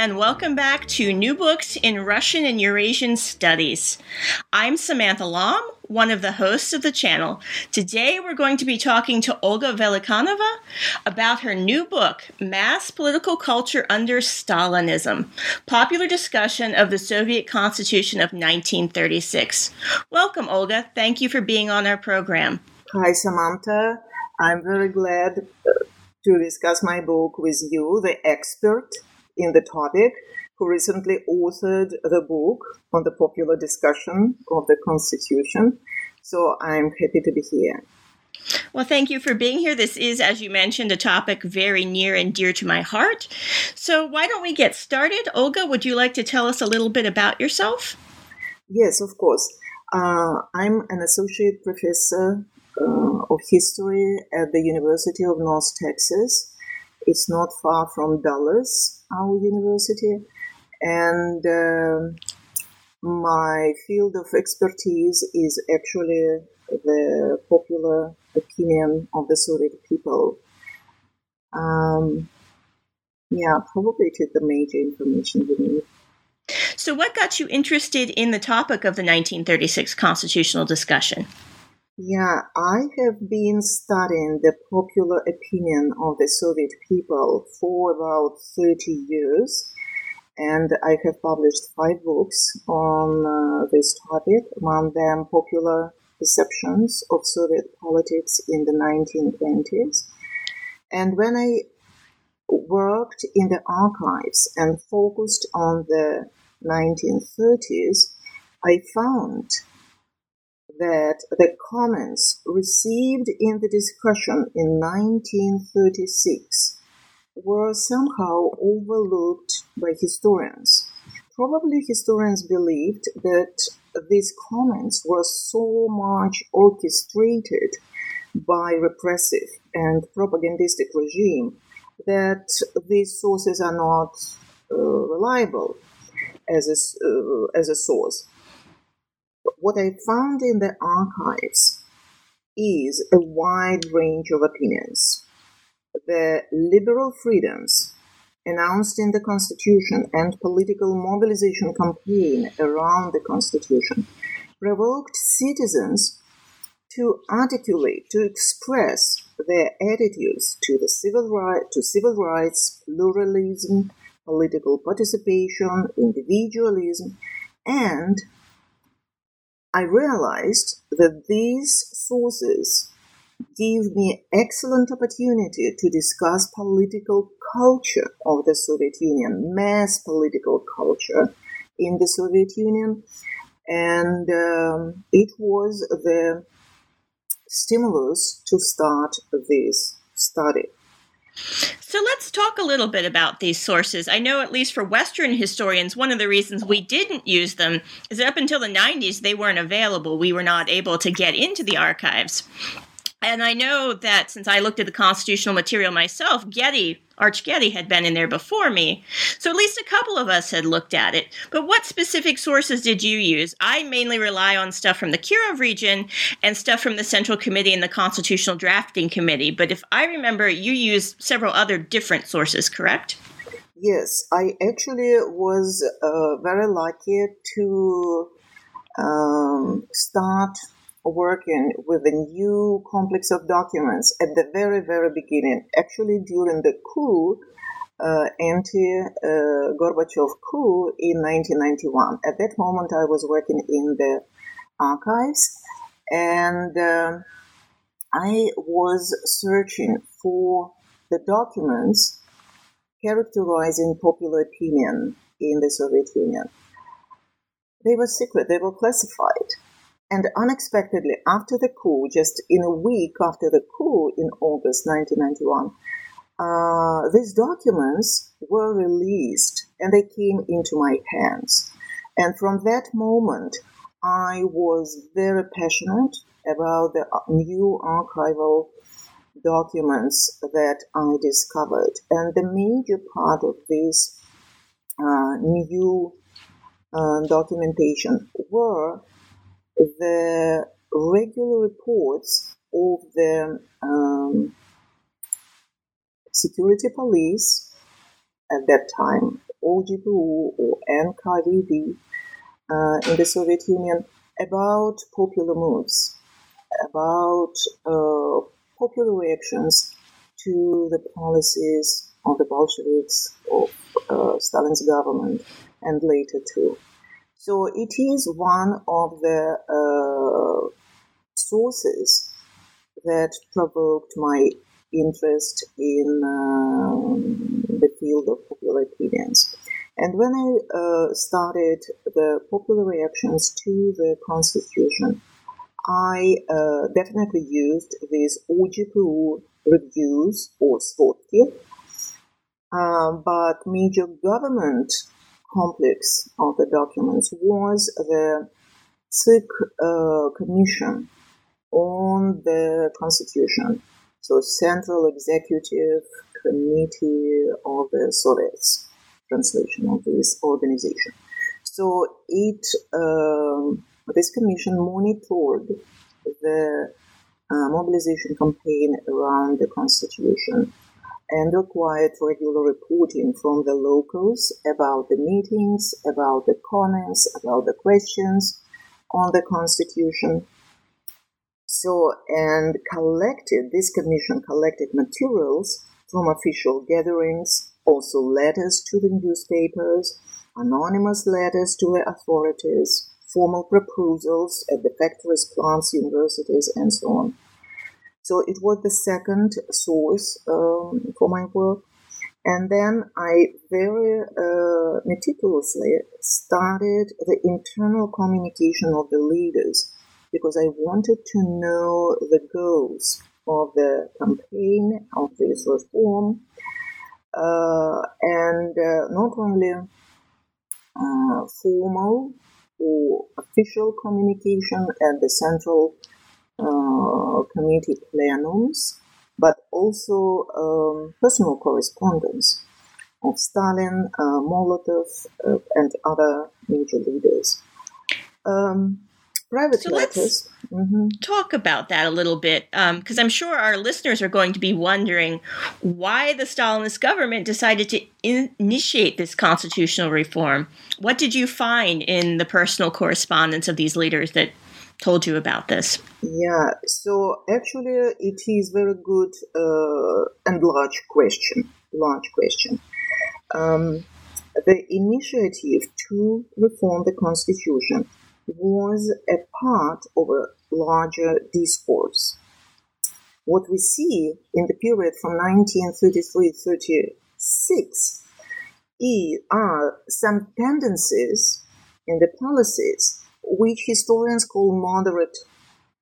And welcome back to New Books in Russian and Eurasian Studies. I'm Samantha Lomb, one of the hosts of the channel. Today, we're going to be talking to Olga Velikanova about her new book, Mass Political Culture Under Stalinism Popular Discussion of the Soviet Constitution of 1936. Welcome, Olga. Thank you for being on our program. Hi, Samantha. I'm very glad uh, to discuss my book with you, the expert in the topic, who recently authored the book on the popular discussion of the Constitution. So I'm happy to be here. Well, thank you for being here. This is, as you mentioned, a topic very near and dear to my heart. So, why don't we get started? Olga, would you like to tell us a little bit about yourself? Yes, of course. Uh, I'm an associate professor uh, of history at the University of North Texas. It's not far from Dallas, our university, and uh, my field of expertise is actually the popular opinion of the Soviet people. Um, yeah, probably it is the major information we need. So, what got you interested in the topic of the 1936 constitutional discussion? Yeah, I have been studying the popular opinion of the Soviet people for about 30 years, and I have published five books on uh, this topic, among them Popular Perceptions of Soviet Politics in the 1920s. And when I worked in the archives and focused on the 1930s, I found that the comments received in the discussion in 1936 were somehow overlooked by historians. Probably historians believed that these comments were so much orchestrated by repressive and propagandistic regime that these sources are not uh, reliable as a, uh, as a source what I found in the archives is a wide range of opinions. The liberal freedoms announced in the Constitution and political mobilization campaign around the Constitution provoked citizens to articulate, to express their attitudes to the civil right, to civil rights, pluralism, political participation, individualism, and I realized that these sources give me excellent opportunity to discuss political culture of the Soviet Union, mass political culture in the Soviet Union, and um, it was the stimulus to start this study. So let's talk a little bit about these sources. I know, at least for Western historians, one of the reasons we didn't use them is that up until the 90s, they weren't available. We were not able to get into the archives. And I know that since I looked at the constitutional material myself, Getty, Arch Getty had been in there before me. So at least a couple of us had looked at it. But what specific sources did you use? I mainly rely on stuff from the Kirov region and stuff from the Central Committee and the Constitutional Drafting Committee. But if I remember, you used several other different sources, correct? Yes, I actually was uh, very lucky to um, start working with a new complex of documents at the very, very beginning, actually during the coup, uh, anti uh, Gorbachev coup in 1991. At that moment, I was working in the archives and uh, I was searching for the documents characterizing popular opinion in the Soviet Union. They were secret, they were classified. And unexpectedly, after the coup, just in a week after the coup in August 1991, uh, these documents were released and they came into my hands. And from that moment, I was very passionate about the new archival documents that I discovered. And the major part of this uh, new uh, documentation were the regular reports of the um, security police at that time, OGPU or NKVD uh, in the Soviet Union, about popular moves, about uh, popular reactions to the policies of the Bolsheviks, of uh, Stalin's government, and later too. So it is one of the uh, sources that provoked my interest in um, the field of popular opinions. And when I uh, started the popular reactions to the Constitution, I uh, definitely used these OGPU reviews or Svodki, um, but major government complex of the documents was the CIK uh, Commission on the Constitution, so Central Executive Committee of the Soviets, translation of this organization. So it um, this commission monitored the uh, mobilization campaign around the constitution and required regular reporting from the locals about the meetings, about the comments, about the questions on the constitution. So, and collected, this commission collected materials from official gatherings, also letters to the newspapers, anonymous letters to the authorities, formal proposals at the factories, plants, universities, and so on. So it was the second source um, for my work. And then I very uh, meticulously started the internal communication of the leaders because I wanted to know the goals of the campaign of this reform uh, and uh, not only uh, formal or official communication at the central uh, committee plenums, but also um, personal correspondence of Stalin, uh, Molotov, uh, and other major leaders. Um, private so letters. Mm-hmm. Talk about that a little bit, because um, I'm sure our listeners are going to be wondering why the Stalinist government decided to in- initiate this constitutional reform. What did you find in the personal correspondence of these leaders that told you about this? Yeah, so actually, it is very good uh, and large question. Large question. Um, the initiative to reform the constitution was a part of a larger discourse. What we see in the period from 1933-36 are some tendencies in the policies which historians call moderate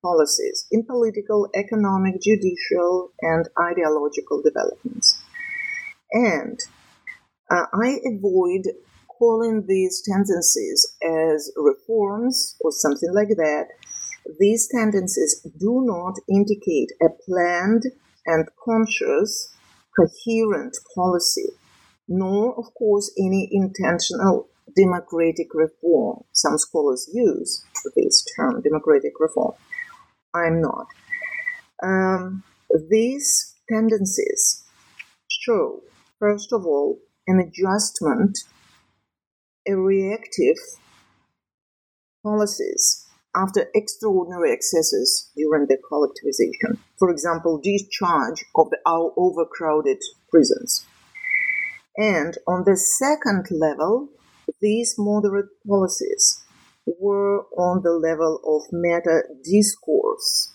policies in political, economic, judicial, and ideological developments. And uh, I avoid calling these tendencies as reforms or something like that. These tendencies do not indicate a planned and conscious, coherent policy, nor, of course, any intentional democratic reform. Some scholars use this term, democratic reform. I'm not. Um, these tendencies show, first of all, an adjustment, a reactive policies after extraordinary excesses during the collectivization. For example, discharge of the overcrowded prisons. And on the second level, these moderate policies were on the level of meta discourse.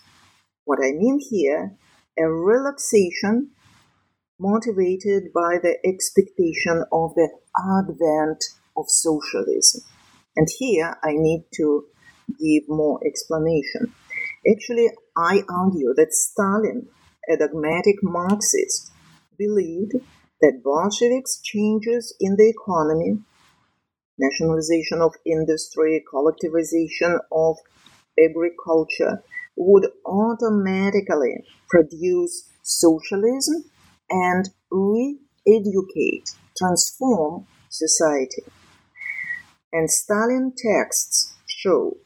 What I mean here, a relaxation motivated by the expectation of the advent of socialism. And here I need to give more explanation. Actually, I argue that Stalin, a dogmatic Marxist, believed that Bolsheviks' changes in the economy, nationalization of industry, collectivization of agriculture, would automatically produce socialism and re educate, transform society. And Stalin texts show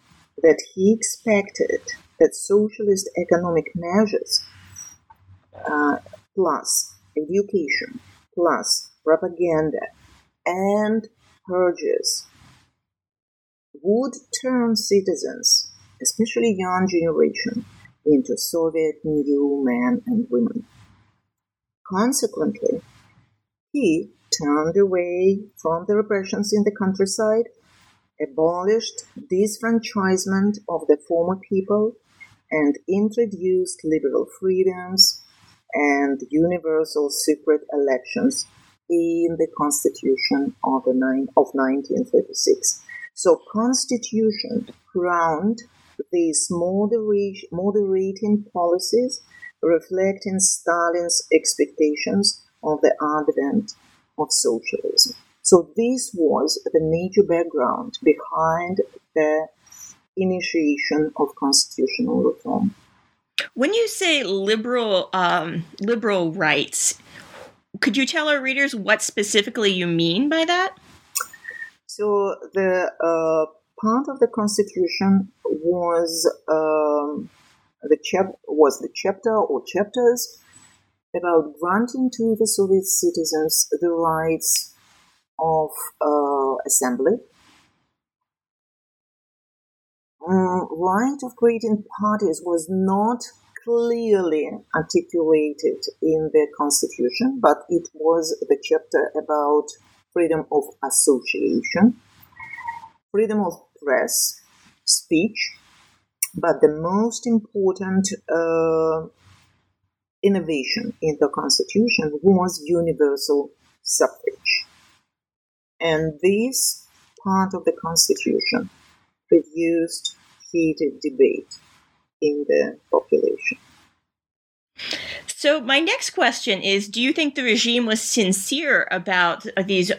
that he expected that socialist economic measures uh, plus education plus propaganda and purges would turn citizens, especially young generation, into Soviet new men and women. Consequently, he turned away from the repressions in the countryside, abolished disfranchisement of the former people, and introduced liberal freedoms and universal secret elections in the Constitution of, the nine, of 1936. So, Constitution crowned these moderation, moderating policies reflecting Stalin's expectations of the advent of socialism. So, this was the major background behind the initiation of constitutional reform. When you say liberal um, liberal rights, could you tell our readers what specifically you mean by that? So the uh, part of the constitution was um, the chap was the chapter or chapters about granting to the Soviet citizens the rights of uh, assembly, um, right of creating parties was not clearly articulated in the constitution, but it was the chapter about freedom of association, freedom of press, speech, but the most important uh, innovation in the constitution was universal suffrage. And this part of the constitution produced heated debate in the population. So, my next question is Do you think the regime was sincere about these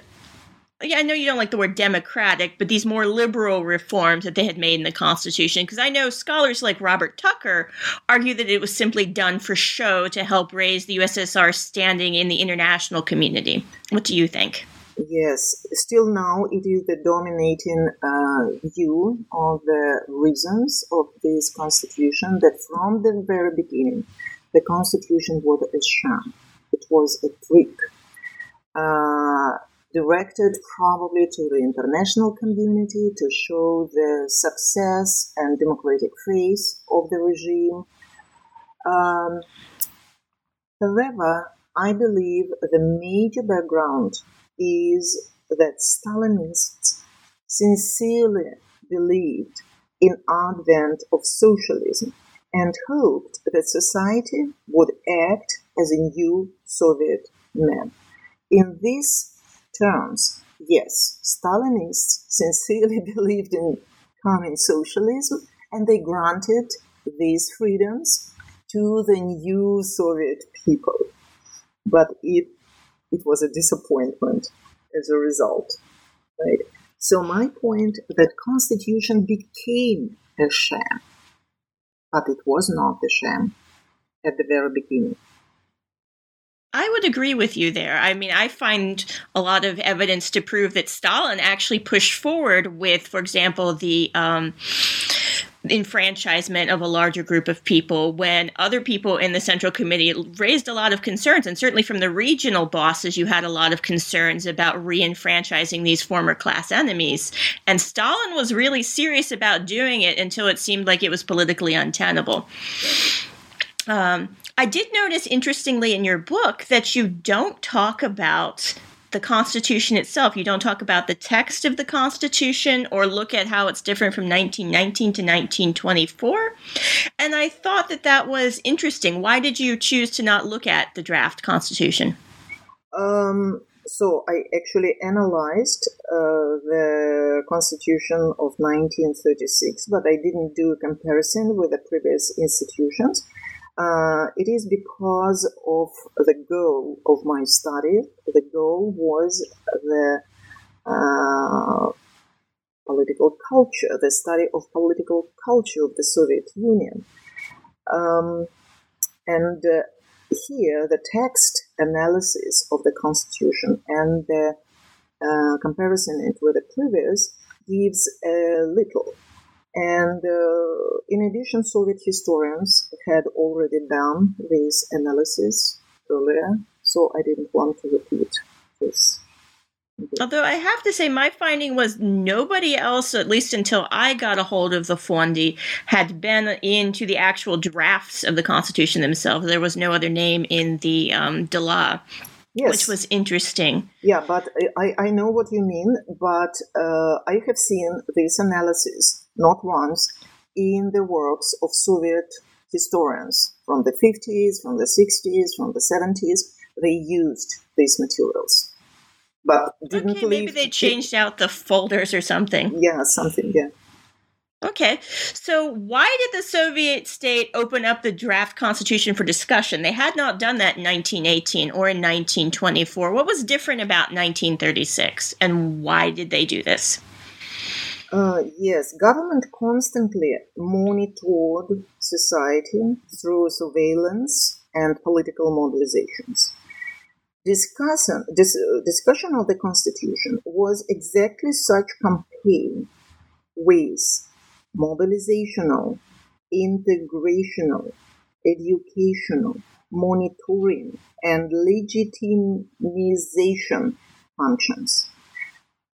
yeah, I know you don't like the word democratic, but these more liberal reforms that they had made in the Constitution. Because I know scholars like Robert Tucker argue that it was simply done for show to help raise the USSR standing in the international community. What do you think? Yes, still now it is the dominating uh, view of the reasons of this constitution that from the very beginning the constitution was a sham. It was a trick. Uh, directed probably to the international community to show the success and democratic face of the regime. Um, however, I believe the major background is that Stalinists sincerely believed in advent of socialism and hoped that society would act as a new Soviet man. In these terms, yes, Stalinists sincerely believed in coming socialism and they granted these freedoms to the new Soviet people. But it, it was a disappointment as a result. Right? So my point that constitution became a sham, but it was not a sham at the very beginning. I would agree with you there. I mean, I find a lot of evidence to prove that Stalin actually pushed forward with, for example, the um, enfranchisement of a larger group of people when other people in the Central Committee raised a lot of concerns. And certainly from the regional bosses, you had a lot of concerns about re enfranchising these former class enemies. And Stalin was really serious about doing it until it seemed like it was politically untenable. Um, I did notice, interestingly, in your book that you don't talk about the Constitution itself. You don't talk about the text of the Constitution or look at how it's different from 1919 to 1924. And I thought that that was interesting. Why did you choose to not look at the draft Constitution? Um, so I actually analyzed uh, the Constitution of 1936, but I didn't do a comparison with the previous institutions. Uh, it is because of the goal of my study. The goal was the uh, political culture, the study of political culture of the Soviet Union. Um, and uh, here, the text analysis of the constitution and the uh, comparison it with the previous gives a little. And uh, in addition, Soviet historians had already done this analysis earlier, so I didn't want to repeat this. Although I have to say, my finding was nobody else, at least until I got a hold of the Fondi, had been into the actual drafts of the Constitution themselves. There was no other name in the um, Dela, yes. which was interesting. Yeah, but I, I know what you mean, but uh, I have seen this analysis not once in the works of Soviet historians from the 50s, from the 60s, from the 70s. They used these materials but didn't okay, maybe they changed out the folders or something. Yeah, something. Yeah. Okay, so why did the Soviet state open up the draft constitution for discussion? They had not done that in 1918 or in 1924. What was different about 1936, and why did they do this? Uh, yes, government constantly monitored society through surveillance and political mobilizations discussion, dis, discussion of the Constitution was exactly such campaign with mobilizational, integrational, educational, monitoring, and legitimization functions.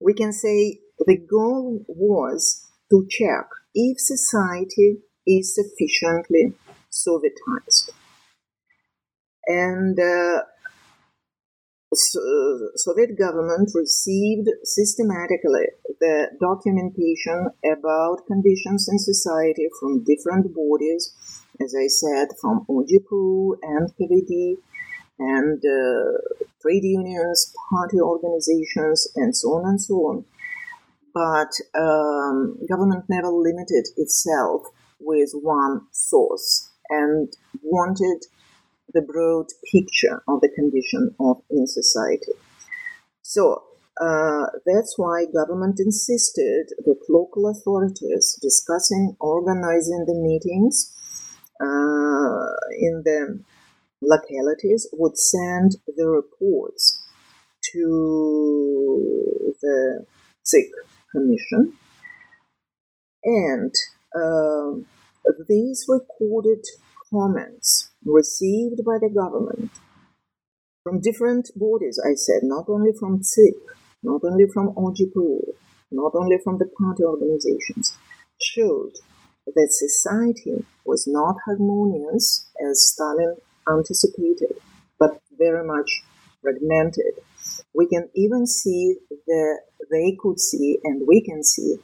We can say the goal was to check if society is sufficiently Sovietized. And uh, Soviet government received systematically the documentation about conditions in society from different bodies, as I said, from OGPU NKVD, and uh, trade unions, party organizations, and so on and so on. But um, government never limited itself with one source and wanted the broad picture of the condition of in society. So uh, that's why government insisted that local authorities discussing organizing the meetings uh, in the localities would send the reports to the CIK Commission and uh, these recorded comments received by the government from different bodies, I said, not only from CIK, not only from OGPU, not only from the party organizations, showed that society was not harmonious as Stalin anticipated, but very much fragmented. We can even see the they could see and we can see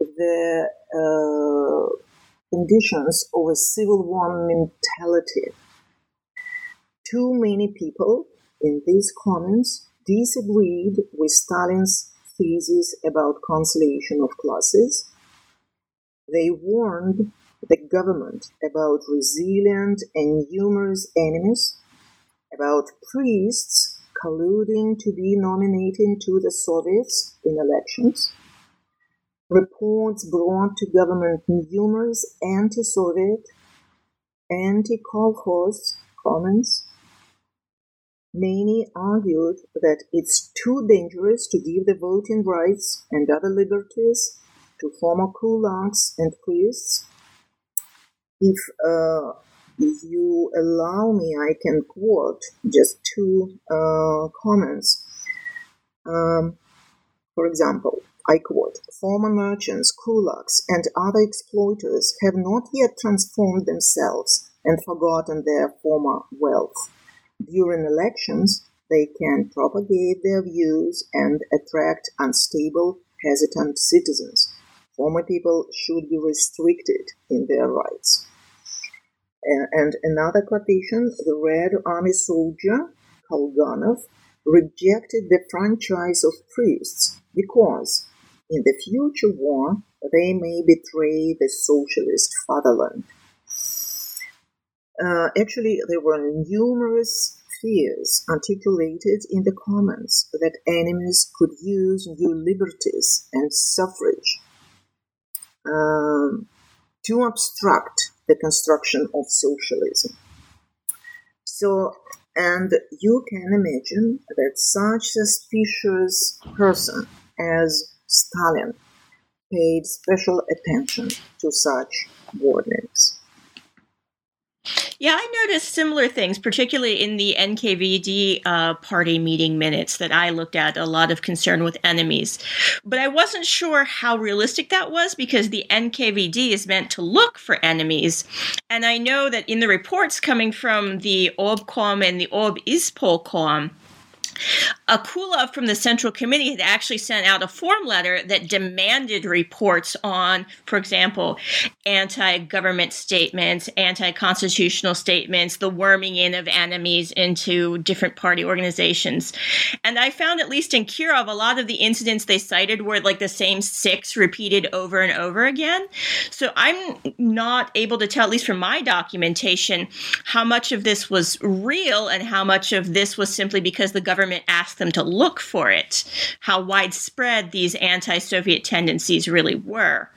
the uh, conditions of a civil war mentality. Too many people in these comments disagreed with Stalin's thesis about conciliation of classes. They warned the government about resilient and numerous enemies, about priests colluding to be nominated to the Soviets in elections, Reports brought to government numerous anti-Soviet, anti-Kolkhoz comments. Many argued that it's too dangerous to give the voting rights and other liberties to former kulaks and priests. If, uh, if you allow me, I can quote just two uh, comments. Um, for example, I quote, former merchants, kulaks, and other exploiters have not yet transformed themselves and forgotten their former wealth. During elections, they can propagate their views and attract unstable, hesitant citizens. Former people should be restricted in their rights. And another quotation the Red Army soldier, Kolganov, rejected the franchise of priests because in the future war, they may betray the socialist fatherland. Uh, actually, there were numerous fears articulated in the comments that enemies could use new liberties and suffrage um, to obstruct the construction of socialism. So, and you can imagine that such suspicious person as Stalin paid special attention to such warnings. Yeah, I noticed similar things, particularly in the NKVD uh, party meeting minutes that I looked at, a lot of concern with enemies. But I wasn't sure how realistic that was because the NKVD is meant to look for enemies. And I know that in the reports coming from the Obkom and the OB-ISPOLCOM, Akulov from the Central Committee had actually sent out a form letter that demanded reports on, for example, anti government statements, anti constitutional statements, the worming in of enemies into different party organizations. And I found, at least in Kirov, a lot of the incidents they cited were like the same six repeated over and over again. So I'm not able to tell, at least from my documentation, how much of this was real and how much of this was simply because the government government asked them to look for it, how widespread these anti Soviet tendencies really were.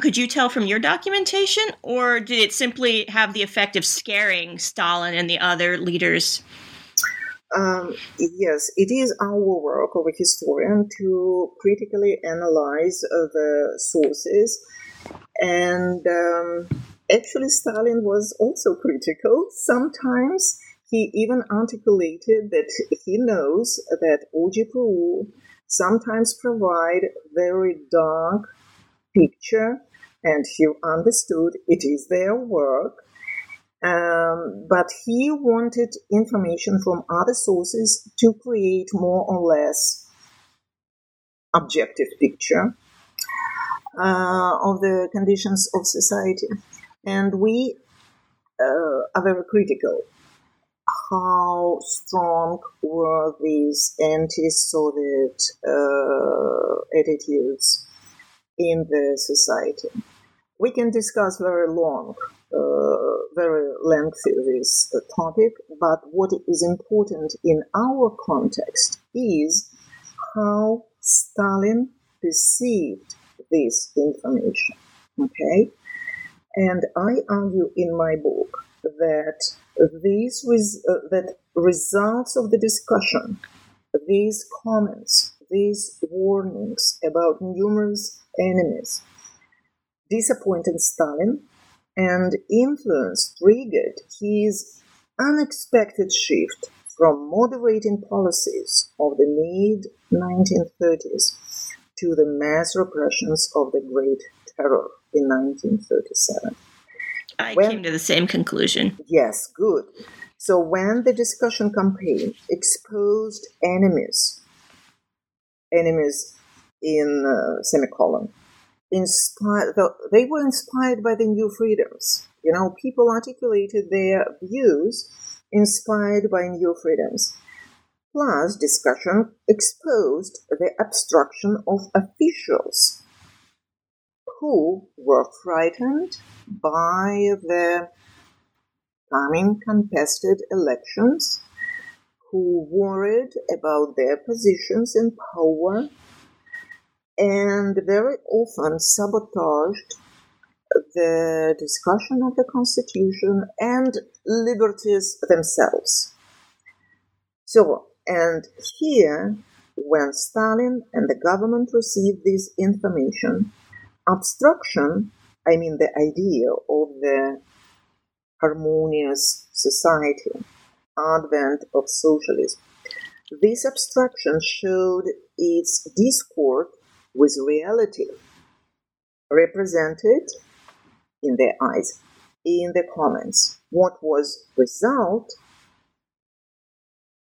Could you tell from your documentation, or did it simply have the effect of scaring Stalin and the other leaders? Um, yes, it is our work of a historian to critically analyze uh, the sources. And um, actually, Stalin was also critical sometimes he even articulated that he knows that OGPU sometimes provide very dark picture and he understood it is their work um, but he wanted information from other sources to create more or less objective picture uh, of the conditions of society. And we uh, are very critical how strong were these anti-Soviet uh, attitudes in the society. We can discuss very long, uh, very lengthy this topic, but what is important in our context is how Stalin perceived this information. Okay? And I argue in my book that these res- uh, that results of the discussion, these comments, these warnings about numerous enemies disappointed Stalin and influenced, triggered his unexpected shift from moderating policies of the mid 1930s to the mass repressions of the Great Terror in 1937. I when, came to the same conclusion. Yes, good. So when the discussion campaign exposed enemies, enemies in uh, semicolon, inspired, they were inspired by the new freedoms. You know, people articulated their views inspired by new freedoms. Plus, discussion exposed the obstruction of officials who were frightened by the coming contested elections, who worried about their positions in power and very often sabotaged the discussion of the constitution and liberties themselves. So, and here, when Stalin and the government received this information, obstruction, I mean the idea of the harmonious society, advent of socialism. This abstraction showed its discord with reality, represented in their eyes, in the comments. What was result?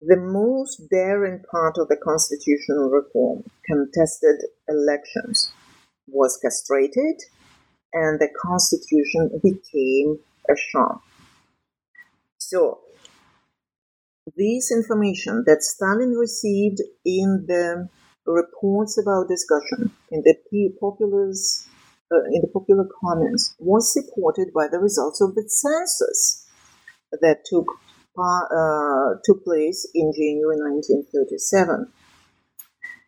The most daring part of the constitutional reform contested elections was castrated and the constitution became a sham. So, this information that Stalin received in the reports about discussion in the populars, uh, in the popular comments was supported by the results of the census that took uh, took place in January 1937.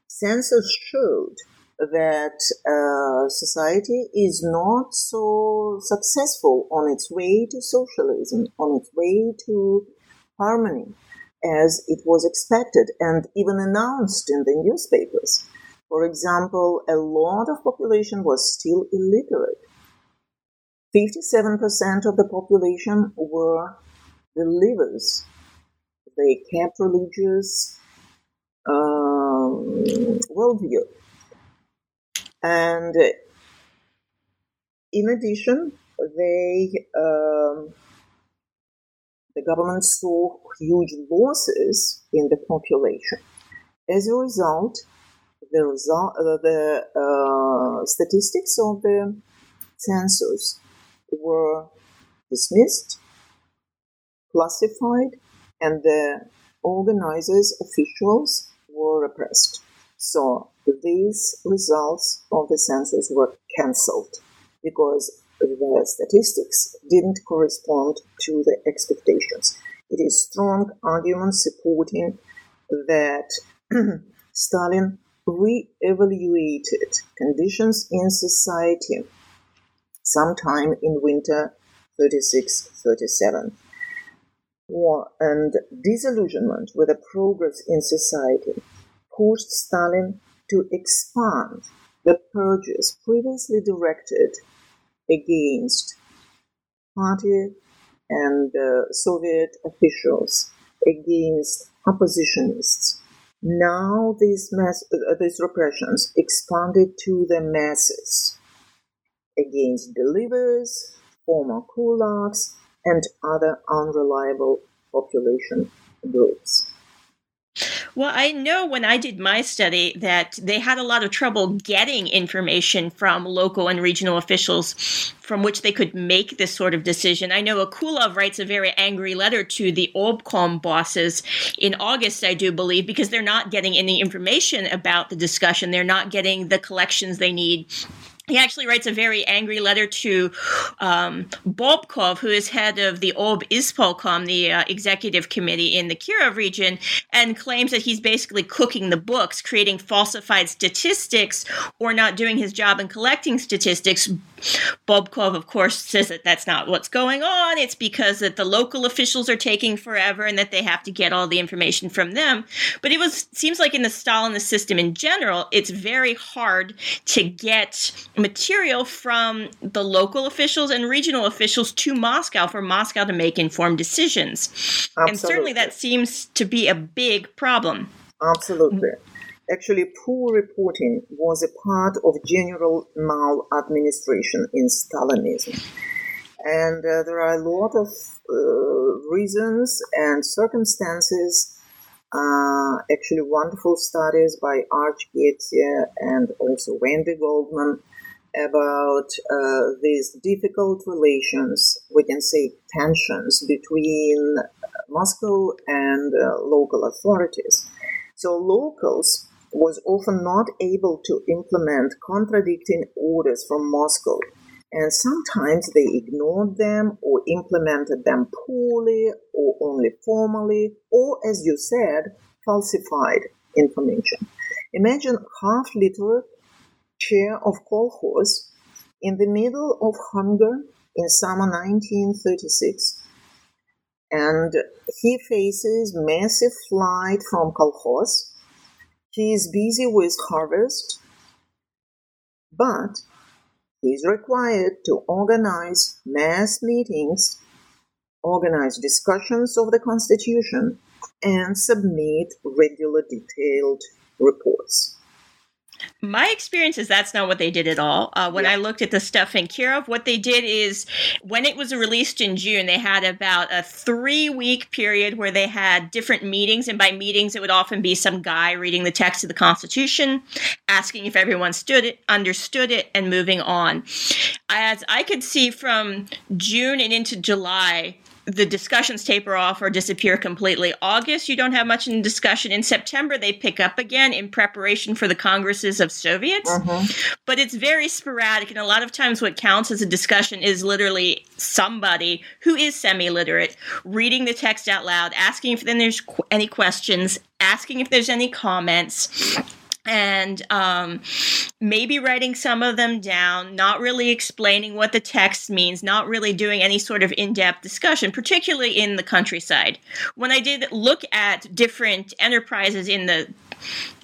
Census showed that uh, society is not so successful on its way to socialism, on its way to harmony, as it was expected and even announced in the newspapers. For example, a lot of population was still illiterate. 57% of the population were believers. They kept religious um, worldview. And in addition, they um, the government saw huge losses in the population. As a result, the result, uh, the uh, statistics of the census were dismissed, classified, and the organizers, officials were repressed. So these results of the census were cancelled because the statistics didn't correspond to the expectations. It is strong argument supporting that Stalin re-evaluated conditions in society sometime in winter 36-37. War and disillusionment with the progress in society pushed Stalin to expand the purges previously directed against party and uh, Soviet officials, against oppositionists. Now these, mass, uh, these repressions expanded to the masses against believers, former kulaks, and other unreliable population groups. Well, I know when I did my study that they had a lot of trouble getting information from local and regional officials from which they could make this sort of decision. I know Akulov writes a very angry letter to the Obkom bosses in August, I do believe, because they're not getting any information about the discussion. They're not getting the collections they need he actually writes a very angry letter to um, Bobkov, who is head of the Ob Ispolkom, the uh, executive committee in the Kirov region, and claims that he's basically cooking the books, creating falsified statistics, or not doing his job in collecting statistics. Bobkov, of course, says that that's not what's going on. It's because that the local officials are taking forever and that they have to get all the information from them. But it was seems like in the Stalinist system in general, it's very hard to get material from the local officials and regional officials to Moscow for Moscow to make informed decisions. Absolutely. And certainly that seems to be a big problem. Absolutely. Actually, poor reporting was a part of general maladministration in Stalinism. And uh, there are a lot of uh, reasons and circumstances, uh, actually, wonderful studies by Arch Getty and also Wendy Goldman about uh, these difficult relations, we can say tensions between Moscow and uh, local authorities. So locals was often not able to implement contradicting orders from Moscow, and sometimes they ignored them or implemented them poorly or only formally, or as you said, falsified information. Imagine half literate chair of kolkhoz in the middle of hunger in summer 1936 and he faces massive flight from kolkhoz he is busy with harvest, but he is required to organize mass meetings, organize discussions of the Constitution, and submit regular detailed reports. My experience is that's not what they did at all. Uh, when yeah. I looked at the stuff in Kirov, what they did is when it was released in June, they had about a three week period where they had different meetings. And by meetings, it would often be some guy reading the text of the Constitution, asking if everyone stood it, understood it, and moving on. As I could see from June and into July, the discussions taper off or disappear completely. August, you don't have much in discussion. In September, they pick up again in preparation for the congresses of Soviets. Mm-hmm. But it's very sporadic, and a lot of times, what counts as a discussion is literally somebody who is semi literate reading the text out loud, asking if then there's any questions, asking if there's any comments and um, maybe writing some of them down, not really explaining what the text means, not really doing any sort of in depth discussion, particularly in the countryside. When I did look at different enterprises in the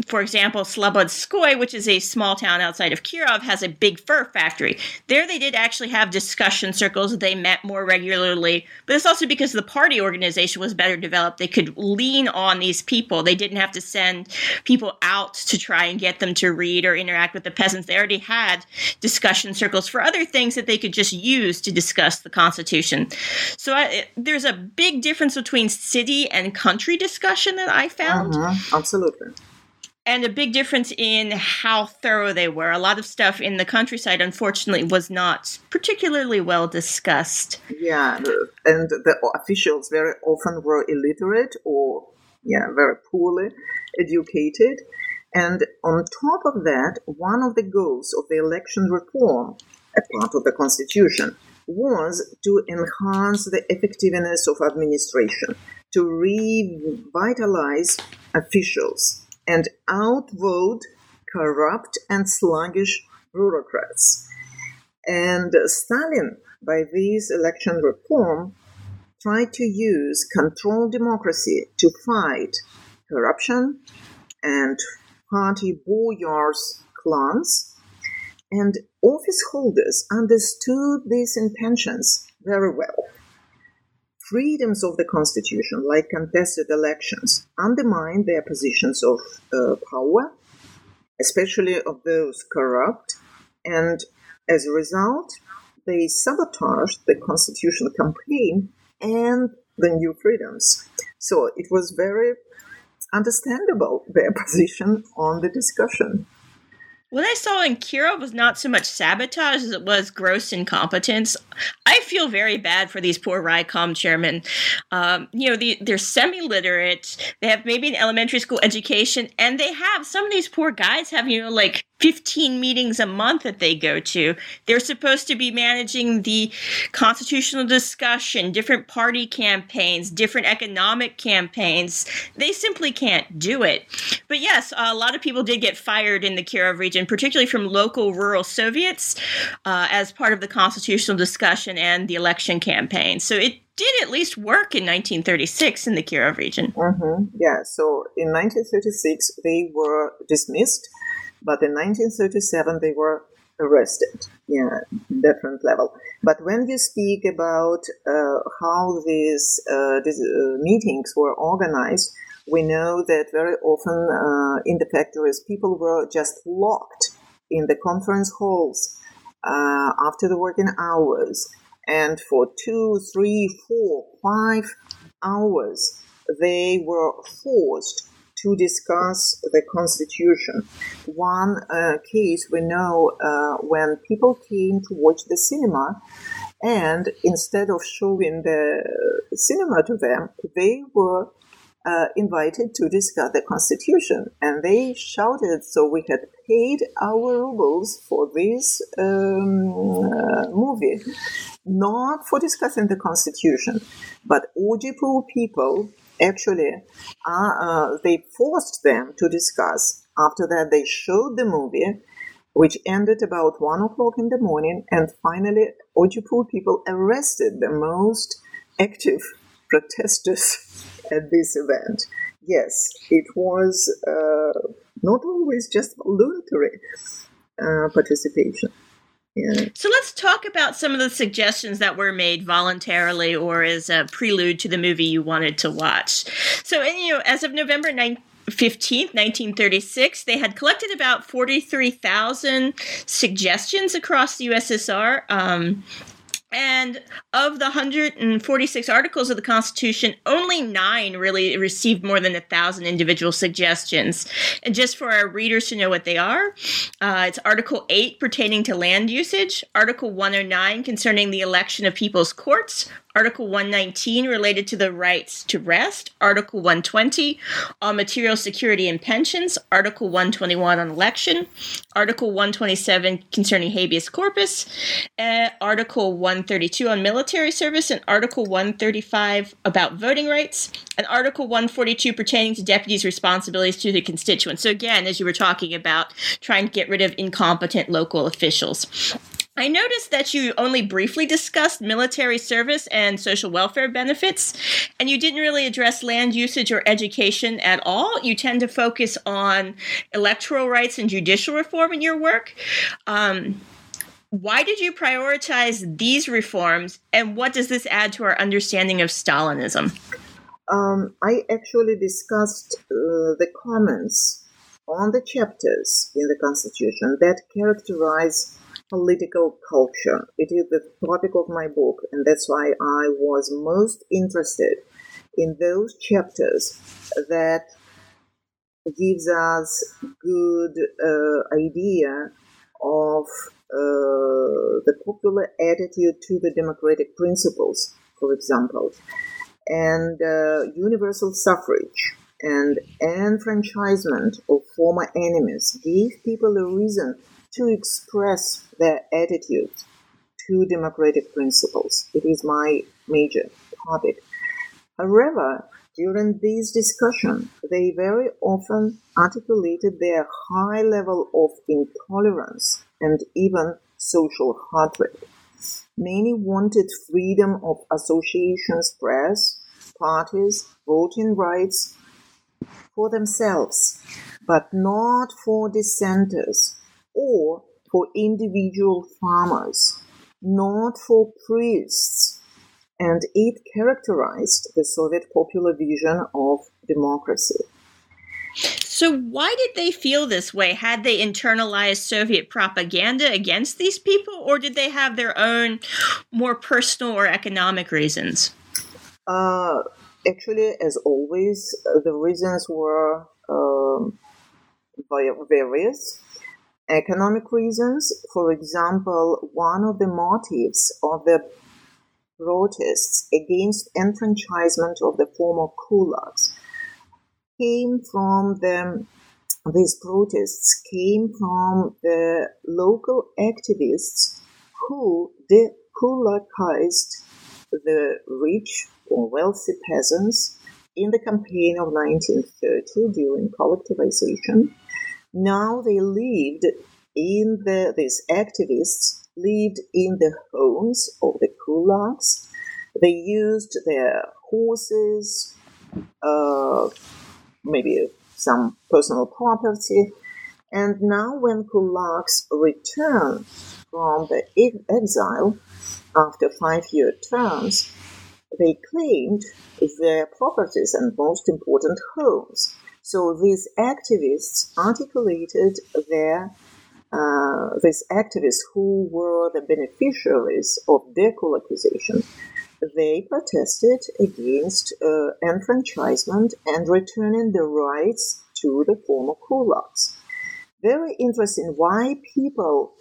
for example, Slobodskoy, which is a small town outside of Kirov, has a big fur factory. There they did actually have discussion circles. They met more regularly, but it's also because the party organization was better developed. They could lean on these people. They didn't have to send people out to try and get them to read or interact with the peasants. They already had discussion circles for other things that they could just use to discuss the Constitution. So I, there's a big difference between city and country discussion that I found. Uh-huh. Absolutely and a big difference in how thorough they were. A lot of stuff in the countryside, unfortunately, was not particularly well discussed. Yeah, and the officials very often were illiterate or, yeah, very poorly educated. And on top of that, one of the goals of the election reform, a part of the constitution, was to enhance the effectiveness of administration, to revitalize officials and outvote corrupt and sluggish bureaucrats. And Stalin, by this election reform, tried to use controlled democracy to fight corruption and party boyars clans. And office holders understood these intentions very well freedoms of the Constitution, like contested elections, undermine their positions of uh, power, especially of those corrupt, and as a result, they sabotaged the constitutional campaign and the new freedoms. So it was very understandable their position on the discussion. What I saw in Kirov was not so much sabotage as it was gross incompetence. I feel very bad for these poor Raikom chairmen. Um, you know, the, they're semi-literate. They have maybe an elementary school education, and they have some of these poor guys have you know like 15 meetings a month that they go to. They're supposed to be managing the constitutional discussion, different party campaigns, different economic campaigns. They simply can't do it. But yes, a lot of people did get fired in the Kirov region, particularly from local rural Soviets, uh, as part of the constitutional discussion and the election campaign. So it did at least work in 1936 in the Kirov region. Mm-hmm. Yeah, so in 1936 they were dismissed but in 1937, they were arrested. Yeah, different level. But when you speak about uh, how these, uh, these uh, meetings were organized, we know that very often uh, in the factories, people were just locked in the conference halls uh, after the working hours. And for two, three, four, five hours, they were forced to discuss the constitution. One uh, case we know uh, when people came to watch the cinema, and instead of showing the cinema to them, they were uh, invited to discuss the constitution, and they shouted. So we had paid our rubles for this um, uh, movie, not for discussing the constitution, but OGPU people actually uh, uh, they forced them to discuss. After that, they showed the movie, which ended about one o'clock in the morning, and finally, OGPU people arrested the most active protesters at this event. Yes, it was uh, not always just voluntary uh, participation. So let's talk about some of the suggestions that were made voluntarily or as a prelude to the movie you wanted to watch. So, and, you know, as of November 9th, 15th, 1936, they had collected about 43,000 suggestions across the USSR. Um, and of the 146 articles of the Constitution, only nine really received more than a thousand individual suggestions. And just for our readers to know what they are, uh, it's Article 8 pertaining to land usage, Article 109 concerning the election of people's courts, Article 119 related to the rights to rest, Article 120 on material security and pensions, Article 121 on election, Article 127 concerning habeas corpus, uh, Article 132 on military service, and Article 135 about voting rights, and Article 142 pertaining to deputies' responsibilities to the constituents. So, again, as you were talking about, trying to get rid of incompetent local officials. I noticed that you only briefly discussed military service and social welfare benefits, and you didn't really address land usage or education at all. You tend to focus on electoral rights and judicial reform in your work. Um, why did you prioritize these reforms, and what does this add to our understanding of Stalinism? Um, I actually discussed uh, the comments on the chapters in the Constitution that characterize political culture. It is the topic of my book, and that's why I was most interested in those chapters that gives us good uh, idea of uh, the popular attitude to the democratic principles, for example, and uh, universal suffrage and enfranchisement of former enemies gave people a reason to express their attitude to democratic principles. It is my major topic. However, during these discussions, they very often articulated their high level of intolerance and even social hatred. Many wanted freedom of associations, press, parties, voting rights for themselves, but not for dissenters or for individual farmers, not for priests. And it characterized the Soviet popular vision of democracy. So, why did they feel this way? Had they internalized Soviet propaganda against these people, or did they have their own more personal or economic reasons? Uh, actually, as always, uh, the reasons were um, various economic reasons. For example, one of the motives of the protests against enfranchisement of the former kulaks came from the these protests came from the local activists who dekulakized the rich or wealthy peasants in the campaign of 1930 during collectivization now they lived in the, these activists lived in the homes of the kulaks. They used their horses, uh, maybe some personal property. And now, when kulaks return from the exile after five year terms, they claimed their properties and most important homes. So these activists articulated their uh, these activists who were the beneficiaries of dekulakization, they protested against uh, enfranchisement and returning the rights to the former kulaks. Very interesting why people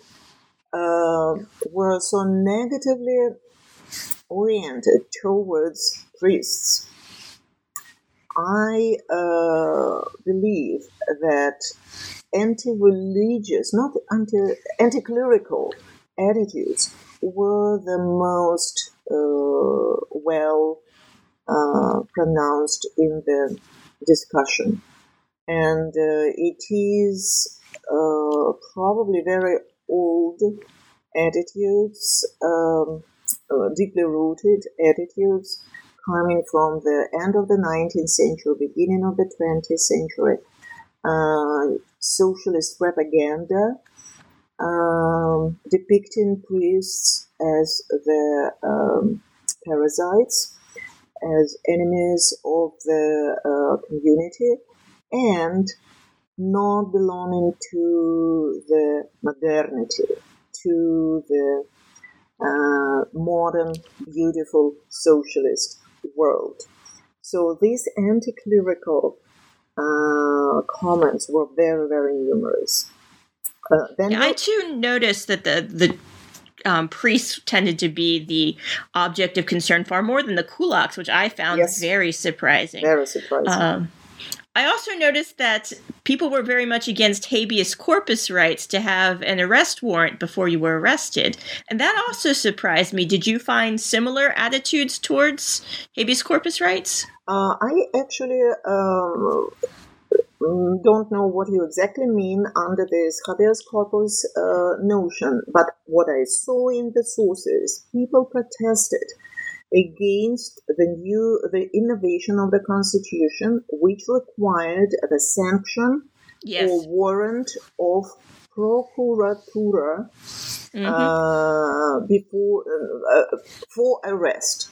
uh, were so negatively oriented towards priests I uh, believe that anti-religious, not anti anti-clerical attitudes were the most uh, well uh, pronounced in the discussion, and uh, it is uh, probably very old attitudes, um, uh, deeply rooted attitudes coming from the end of the 19th century, beginning of the 20th century, uh, socialist propaganda um, depicting priests as the um, parasites, as enemies of the uh, community, and not belonging to the modernity, to the uh, modern, beautiful socialist world. So these anti-clerical uh, comments were very, very numerous. Uh, then I too noticed that the the um, priests tended to be the object of concern far more than the kulaks, which I found yes. very surprising. Very surprising. Um, I also noticed that people were very much against habeas corpus rights to have an arrest warrant before you were arrested. And that also surprised me. Did you find similar attitudes towards habeas corpus rights? Uh, I actually um, don't know what you exactly mean under this habeas corpus uh, notion, but what I saw in the sources, people protested against the new the innovation of the constitution which required the sanction yes. or warrant of procuratura mm-hmm. uh, before uh, for arrest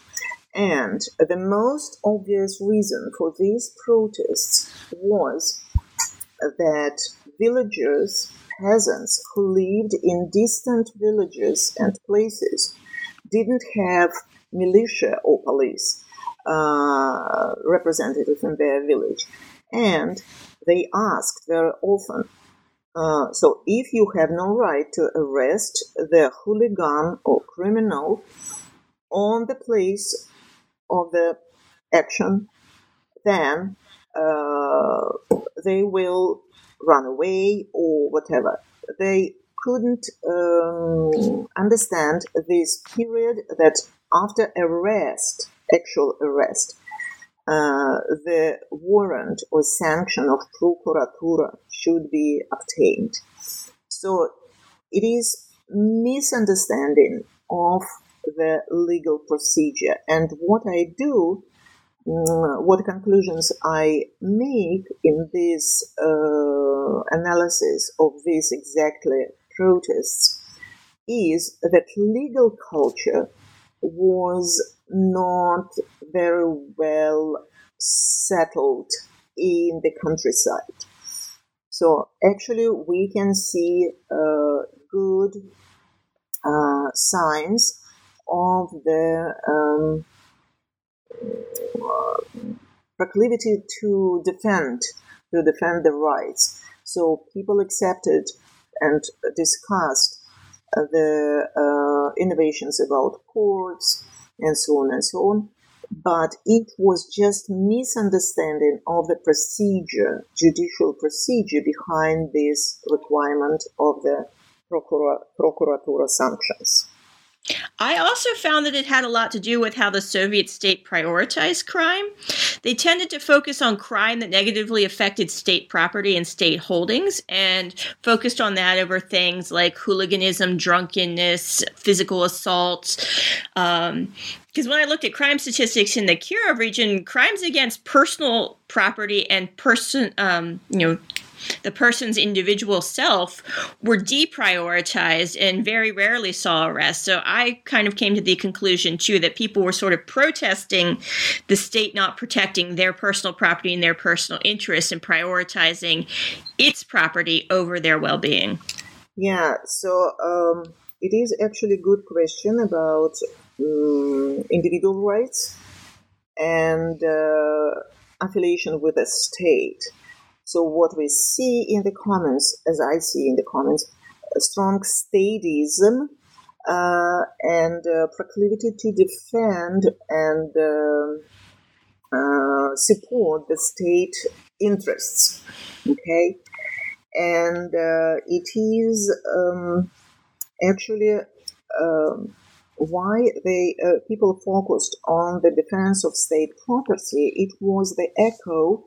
and the most obvious reason for these protests was that villagers peasants who lived in distant villages and places didn't have militia or police uh, representative in their village. And they asked very often, uh, so if you have no right to arrest the hooligan or criminal on the place of the action, then uh, they will run away or whatever. They couldn't um, understand this period that after arrest, actual arrest, uh, the warrant or sanction of procuratura should be obtained. So it is misunderstanding of the legal procedure. And what I do, mm, what conclusions I make in this uh, analysis of these exactly protests is that legal culture was not very well settled in the countryside. So actually, we can see uh, good uh, signs of the um, proclivity to defend to defend the rights. So people accepted and discussed the uh, innovations about courts and so on and so on. But it was just misunderstanding of the procedure, judicial procedure behind this requirement of the procura- procuratura sanctions. I also found that it had a lot to do with how the Soviet state prioritized crime. They tended to focus on crime that negatively affected state property and state holdings and focused on that over things like hooliganism, drunkenness, physical assaults. Um, because when I looked at crime statistics in the Kirov region, crimes against personal property and person, um, you know, the person's individual self were deprioritized and very rarely saw arrest. So I kind of came to the conclusion, too, that people were sort of protesting the state not protecting their personal property and their personal interests and prioritizing its property over their well being. Yeah, so um, it is actually a good question about um, individual rights and uh, affiliation with the state. So what we see in the comments, as I see in the comments, strong statism uh, and uh, proclivity to defend and uh, uh support the state interests. Okay, and uh, it is um, actually. Um, why they uh, people focused on the defense of state property? It was the echo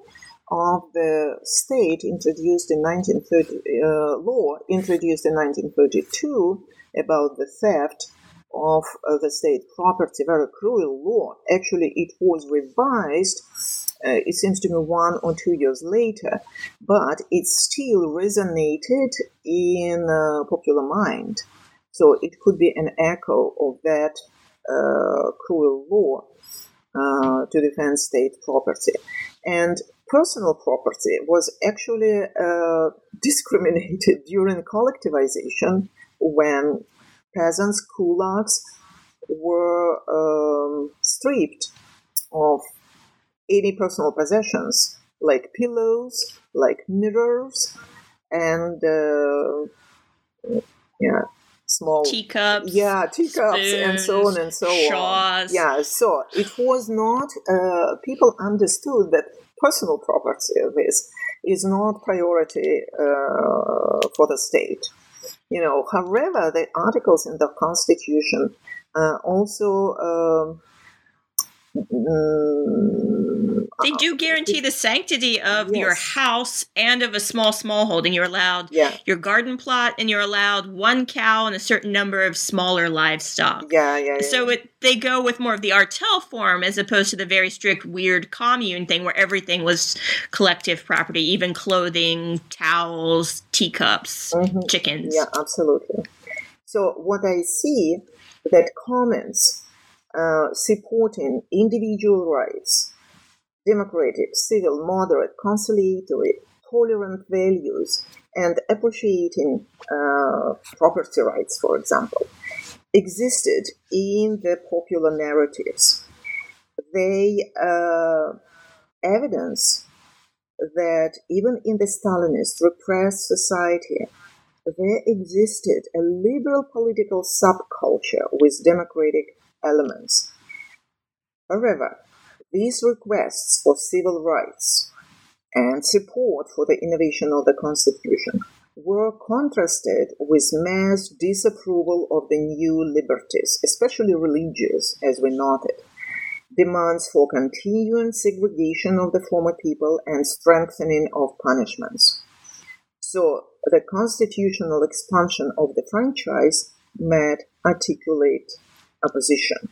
of the state introduced in 1930 uh, law introduced in 1932 about the theft of uh, the state property very cruel law. Actually it was revised uh, it seems to me one or two years later but it still resonated in uh, popular mind. So it could be an echo of that uh, cruel law uh, to defend state property. And personal property was actually uh, discriminated during collectivization when peasants, kulaks, were um, stripped of any personal possessions like pillows, like mirrors, and uh, yeah, small teacups, yeah, teacups, spoons, and so on and so shaws. on. Yeah, so it was not. Uh, people understood that personal property is is not priority uh, for the state. You know, however, the articles in the Constitution uh, also. Um, Mm, they do guarantee the sanctity of yes. your house and of a small small holding. You're allowed yeah. your garden plot, and you're allowed one cow and a certain number of smaller livestock. Yeah, yeah. yeah. So it, they go with more of the artel form as opposed to the very strict, weird commune thing where everything was collective property, even clothing, towels, teacups, mm-hmm. chickens. Yeah, absolutely. So what I see that comments uh, supporting individual rights, democratic, civil, moderate, conciliatory, tolerant values, and appreciating uh, property rights, for example, existed in the popular narratives. They uh, evidence that even in the Stalinist repressed society, there existed a liberal political subculture with democratic elements. However, these requests for civil rights and support for the innovation of the Constitution were contrasted with mass disapproval of the new liberties, especially religious, as we noted, demands for continuing segregation of the former people and strengthening of punishments. So, the constitutional expansion of the franchise met articulate opposition.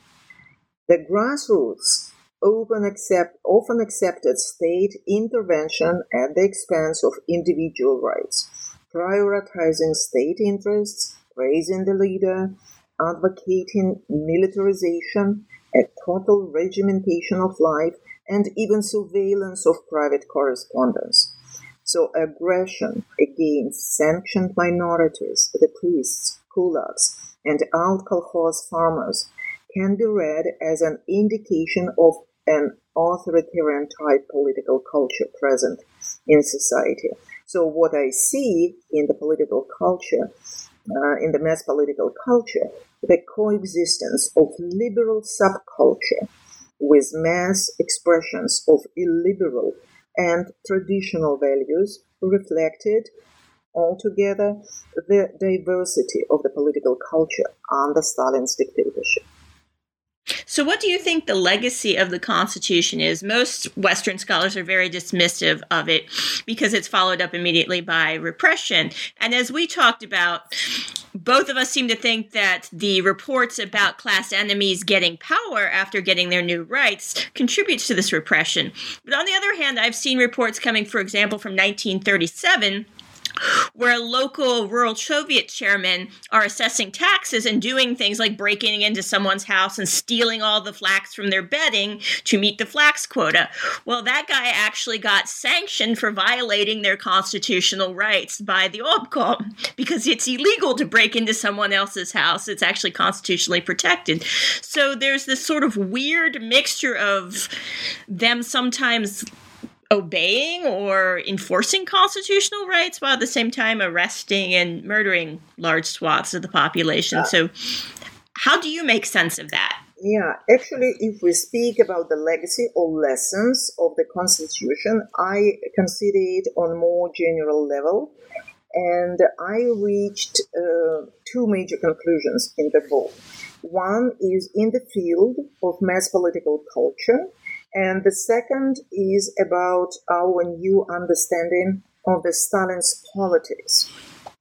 The grassroots often, accept, often accepted state intervention at the expense of individual rights, prioritizing state interests, praising the leader, advocating militarization, a total regimentation of life, and even surveillance of private correspondence. So, aggression against sanctioned minorities, the priests, kulaks, and out kolkhoz farmers can be read as an indication of an authoritarian type political culture present in society. So what I see in the political culture, uh, in the mass political culture, the coexistence of liberal subculture with mass expressions of illiberal and traditional values reflected altogether the diversity of the political culture under Stalin's dictatorship. So, what do you think the legacy of the Constitution is? Most Western scholars are very dismissive of it because it's followed up immediately by repression. And as we talked about, both of us seem to think that the reports about class enemies getting power after getting their new rights contributes to this repression. But on the other hand, I've seen reports coming, for example, from 1937 where local rural Soviet chairmen are assessing taxes and doing things like breaking into someone's house and stealing all the flax from their bedding to meet the flax quota. Well, that guy actually got sanctioned for violating their constitutional rights by the obkom because it's illegal to break into someone else's house. It's actually constitutionally protected. So there's this sort of weird mixture of them sometimes obeying or enforcing constitutional rights while at the same time arresting and murdering large swaths of the population. So, how do you make sense of that? Yeah, actually, if we speak about the legacy or lessons of the Constitution, I consider it on a more general level, and I reached uh, two major conclusions in the book. One is in the field of mass political culture, and the second is about our new understanding of the Stalin's politics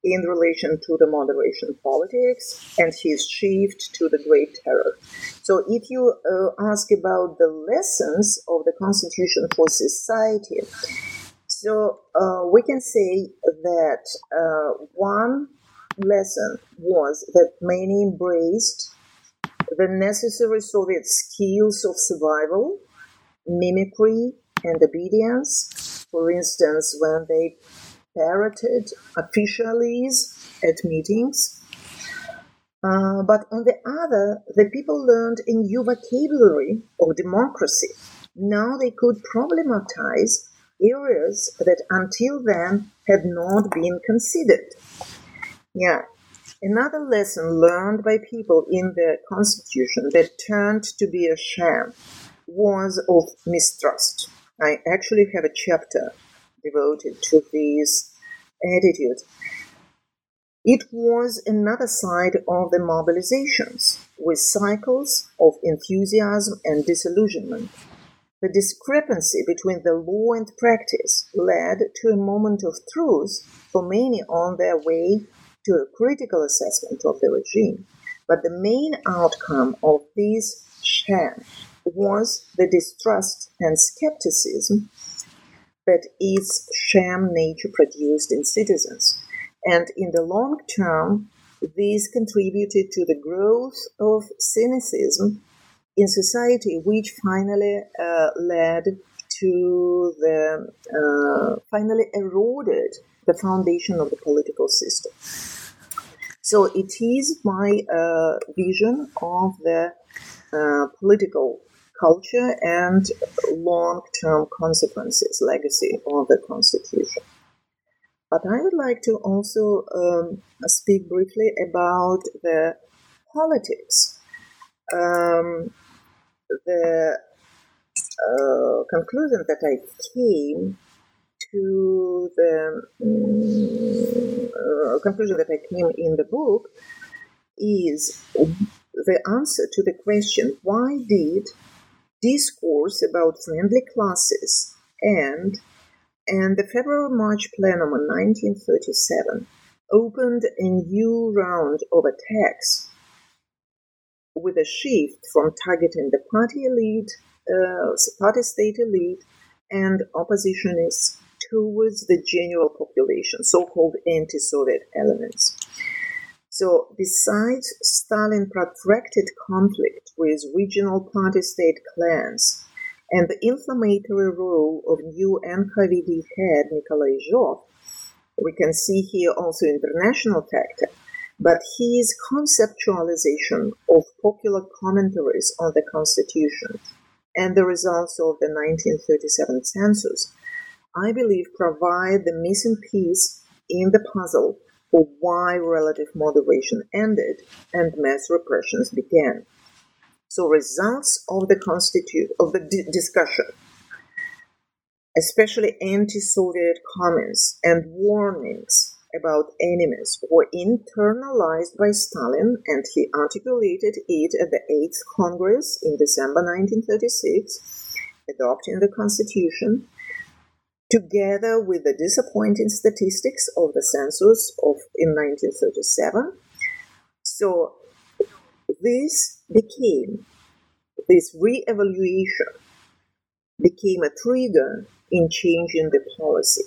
in relation to the moderation politics and his shift to the Great Terror. So, if you uh, ask about the lessons of the Constitution for society, so uh, we can say that uh, one lesson was that many embraced the necessary Soviet skills of survival mimicry and obedience. For instance, when they parroted officials at meetings. Uh, but on the other, the people learned a new vocabulary of democracy. Now they could problematize areas that until then had not been considered. Yeah, Another lesson learned by people in the Constitution that turned to be a sham was of mistrust. I actually have a chapter devoted to this attitude. It was another side of the mobilizations, with cycles of enthusiasm and disillusionment. The discrepancy between the law and practice led to a moment of truth for many on their way to a critical assessment of the regime. But the main outcome of this sham was the distrust and skepticism that its sham nature produced in citizens. And in the long term, this contributed to the growth of cynicism in society, which finally uh, led to the uh, finally eroded the foundation of the political system. So it is my uh, vision of the uh, political culture and long-term consequences, legacy of the constitution. But I would like to also um, speak briefly about the politics. Um, the uh, conclusion that I came to the um, uh, conclusion that I came in the book is the answer to the question why did discourse about friendly classes and and the February March plenum in 1937 opened a new round of attacks with a shift from targeting the party elite, uh, party state elite, and oppositionists towards the general population, so called anti Soviet elements. So, besides Stalin protracted conflict with regional party state clans and the inflammatory role of new NKVD head Nikolai Yezhov, we can see here also international factor, but his conceptualization of popular commentaries on the Constitution and the results of the 1937 census, I believe provide the missing piece in the puzzle why relative moderation ended and mass repressions began. So results of the constitute of the di- discussion, especially anti-Soviet comments and warnings about enemies, were internalized by Stalin, and he articulated it at the Eighth Congress in December 1936, adopting the Constitution together with the disappointing statistics of the census of in 1937. So this became this re-evaluation became a trigger in changing the policy.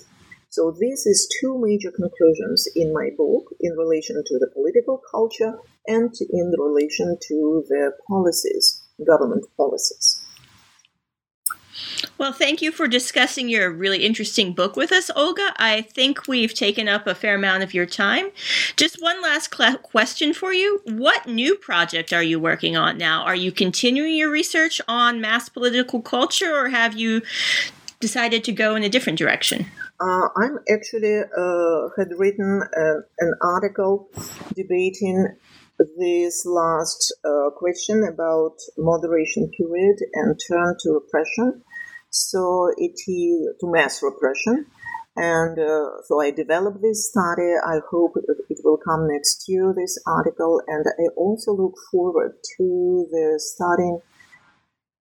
So this is two major conclusions in my book in relation to the political culture and in relation to the policies, government policies. Well, thank you for discussing your really interesting book with us, Olga. I think we've taken up a fair amount of your time. Just one last cl- question for you. What new project are you working on now? Are you continuing your research on mass political culture or have you decided to go in a different direction? Uh, I'm actually uh, had written uh, an article debating this last uh, question about moderation period and turn to repression. So it is to mass repression. And uh, so I developed this study. I hope it will come next year, this article. And I also look forward to the studying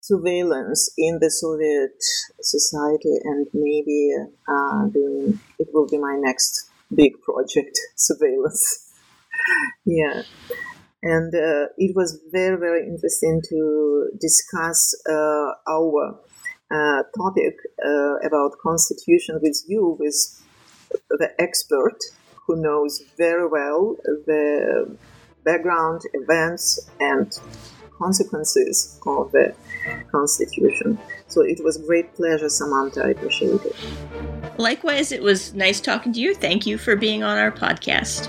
surveillance in the Soviet society and maybe uh, doing, it will be my next big project, surveillance. yeah. And uh, it was very, very interesting to discuss uh, our uh, topic uh, about constitution with you, with the expert who knows very well the background, events, and consequences of the constitution. So it was great pleasure, Samantha. I appreciate it. Likewise, it was nice talking to you. Thank you for being on our podcast.